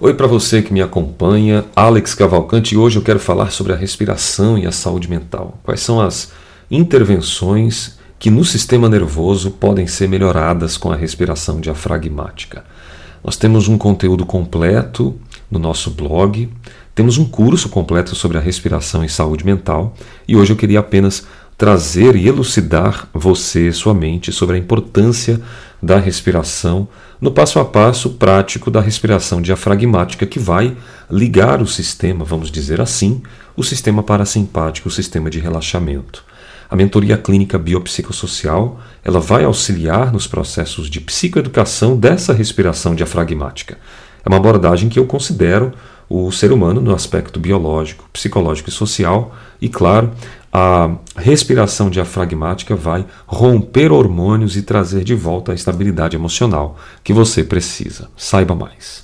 Oi para você que me acompanha, Alex Cavalcante, e hoje eu quero falar sobre a respiração e a saúde mental. Quais são as intervenções que no sistema nervoso podem ser melhoradas com a respiração diafragmática? Nós temos um conteúdo completo no nosso blog, temos um curso completo sobre a respiração e saúde mental, e hoje eu queria apenas trazer e elucidar você, sua mente, sobre a importância da respiração no passo a passo prático da respiração diafragmática que vai ligar o sistema, vamos dizer assim, o sistema parasimpático, o sistema de relaxamento. A mentoria clínica biopsicossocial, ela vai auxiliar nos processos de psicoeducação dessa respiração diafragmática. É uma abordagem que eu considero o ser humano no aspecto biológico, psicológico e social, e claro, a respiração diafragmática vai romper hormônios e trazer de volta a estabilidade emocional que você precisa. Saiba mais.